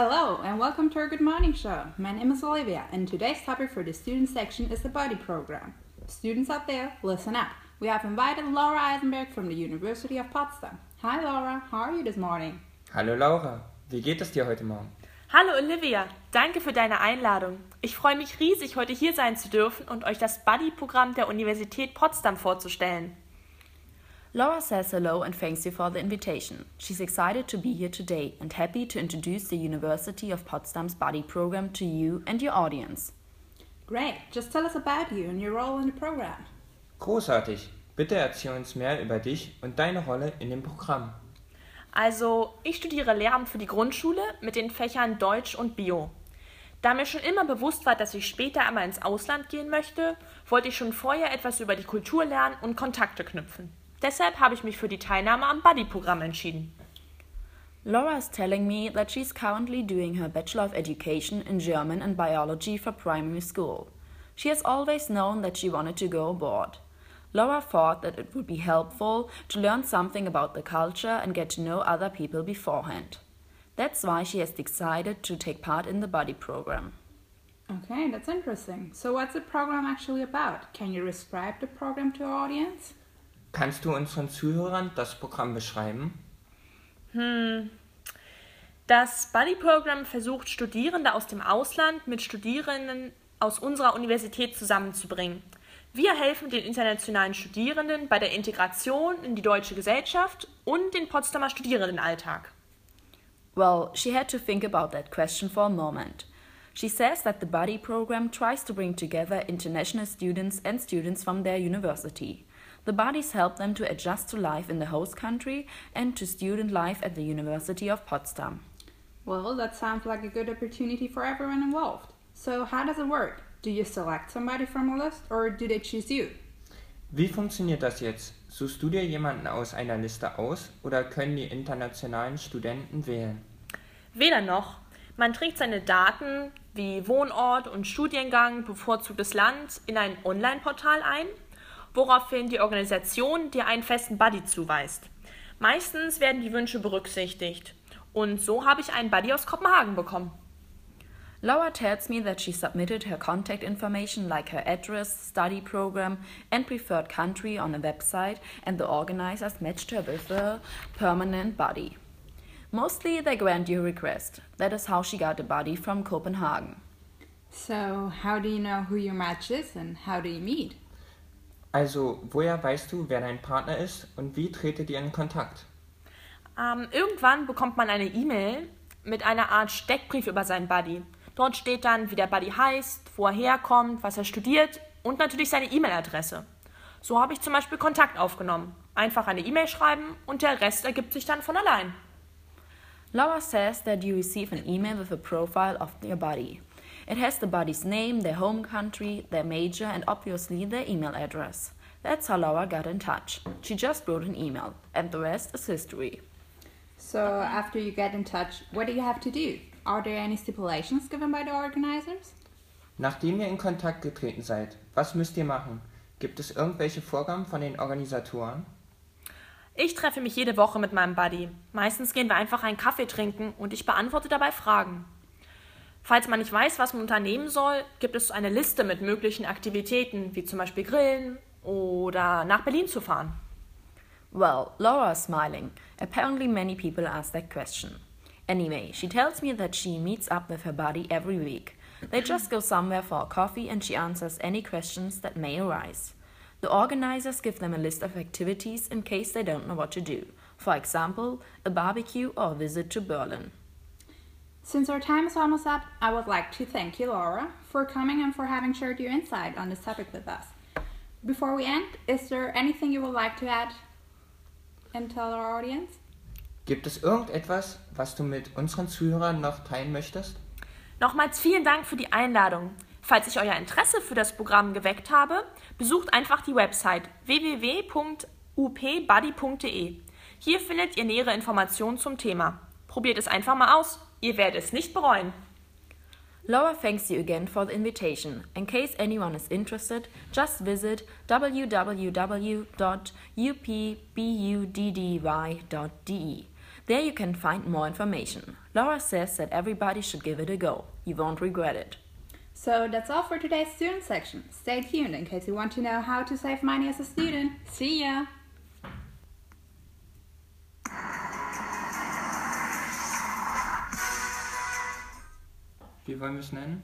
Hello and welcome to our Good Morning Show. My name is Olivia and today's topic for the student section is the body program. Students out there, listen up. We have invited Laura Eisenberg from the University of Potsdam. Hi Laura, how are you this morning? Hallo Laura, wie geht es dir heute Morgen? Hallo Olivia, danke für deine Einladung. Ich freue mich riesig, heute hier sein zu dürfen und euch das Buddy-Programm der Universität Potsdam vorzustellen. Laura says hello and thanks you for the invitation. She's excited to be here today and happy to introduce the University of Potsdam's Buddy program to you and your audience. Great, just tell us about you and your role in the program. Großartig. Bitte erzähl uns mehr über dich und deine Rolle in dem Programm. Also, ich studiere Lehramt für die Grundschule mit den Fächern Deutsch und Bio. Da mir schon immer bewusst war, dass ich später einmal ins Ausland gehen möchte, wollte ich schon vorher etwas über die Kultur lernen und Kontakte knüpfen. Deshalb habe ich mich für die Teilnahme am Buddy-Programm entschieden. Laura is telling me that she's currently doing her Bachelor of Education in German and Biology for primary school. She has always known that she wanted to go abroad. Laura thought that it would be helpful to learn something about the culture and get to know other people beforehand. That's why she has decided to take part in the Buddy program. Okay, that's interesting. So, what's the program actually about? Can you describe the program to our audience? Kannst du unseren Zuhörern das Programm beschreiben? Hm. Das Buddy Program versucht Studierende aus dem Ausland mit Studierenden aus unserer Universität zusammenzubringen. Wir helfen den internationalen Studierenden bei der Integration in die deutsche Gesellschaft und den Potsdamer Studierendenalltag. Well, she had to think about that question for a moment. She says that the Buddy program tries to bring together international students and students from their university. The buddies help them to adjust to life in the host country and to student life at the University of Potsdam. Well, that sounds like a good opportunity for everyone involved. So, how does it work? Do you select somebody from a list or do they choose you? Wie funktioniert das jetzt? Suchst du dir jemanden aus einer Liste aus oder können die internationalen Studenten wählen? Weder noch. Man trägt seine Daten wie Wohnort und Studiengang, bevorzugtes Land in ein Online-Portal ein, woraufhin die Organisation dir einen festen Buddy zuweist. Meistens werden die Wünsche berücksichtigt. Und so habe ich einen Buddy aus Kopenhagen bekommen. Laura tells me that she submitted her contact information like her address, study program, and preferred country on a website, and the organizers matched her with a permanent buddy. Mostly they grant your request. That is how she got a buddy from Copenhagen. So, how do you know who your match is and how do you meet? Also, woher weißt du, wer dein Partner ist und wie tretet ihr in Kontakt? Ähm, irgendwann bekommt man eine E-Mail mit einer Art Steckbrief über seinen Buddy. Dort steht dann, wie der Buddy heißt, wo er herkommt, was er studiert und natürlich seine E-Mail-Adresse. So habe ich zum Beispiel Kontakt aufgenommen. Einfach eine E-Mail schreiben und der Rest ergibt sich dann von allein. Laura says that you receive an email with a profile of your buddy. It has the buddy's name, their home country, their major, and obviously their email address. That's how Laura got in touch. She just wrote an email, and the rest is history. So, after you get in touch, what do you have to do? Are there any stipulations given by the organizers? Nachdem ihr in Kontakt getreten seid, was müsst ihr machen? Gibt es irgendwelche Vorgaben von den Organisatoren? Ich treffe mich jede Woche mit meinem Buddy. Meistens gehen wir einfach einen Kaffee trinken und ich beantworte dabei Fragen. Falls man nicht weiß, was man unternehmen soll, gibt es eine Liste mit möglichen Aktivitäten, wie zum Beispiel Grillen oder nach Berlin zu fahren. Well, Laura is smiling. Apparently, many people ask that question. Anyway, she tells me that she meets up with her buddy every week. They just go somewhere for a coffee and she answers any questions that may arise. The organizers give them a list of activities in case they don't know what to do. For example, a barbecue or a visit to Berlin. Since our time is almost up, I would like to thank you, Laura, for coming and for having shared your insight on this topic with us. Before we end, is there anything you would like to add and tell our audience? Gibt es irgendetwas, was du mit unseren Zuhörern noch teilen möchtest? Nochmals vielen Dank für die Einladung. Falls ich euer Interesse für das Programm geweckt habe, besucht einfach die Website www.upbuddy.de. Hier findet ihr nähere Informationen zum Thema. Probiert es einfach mal aus. Ihr werdet es nicht bereuen. Laura thanks you again for the invitation. In case anyone is interested, just visit www.upbuddy.de. There you can find more information. Laura says that everybody should give it a go. You won't regret it. So that's all for today's student section. Stay tuned in case you want to know how to save money as a student. See ya! Wie wollen wir es nennen?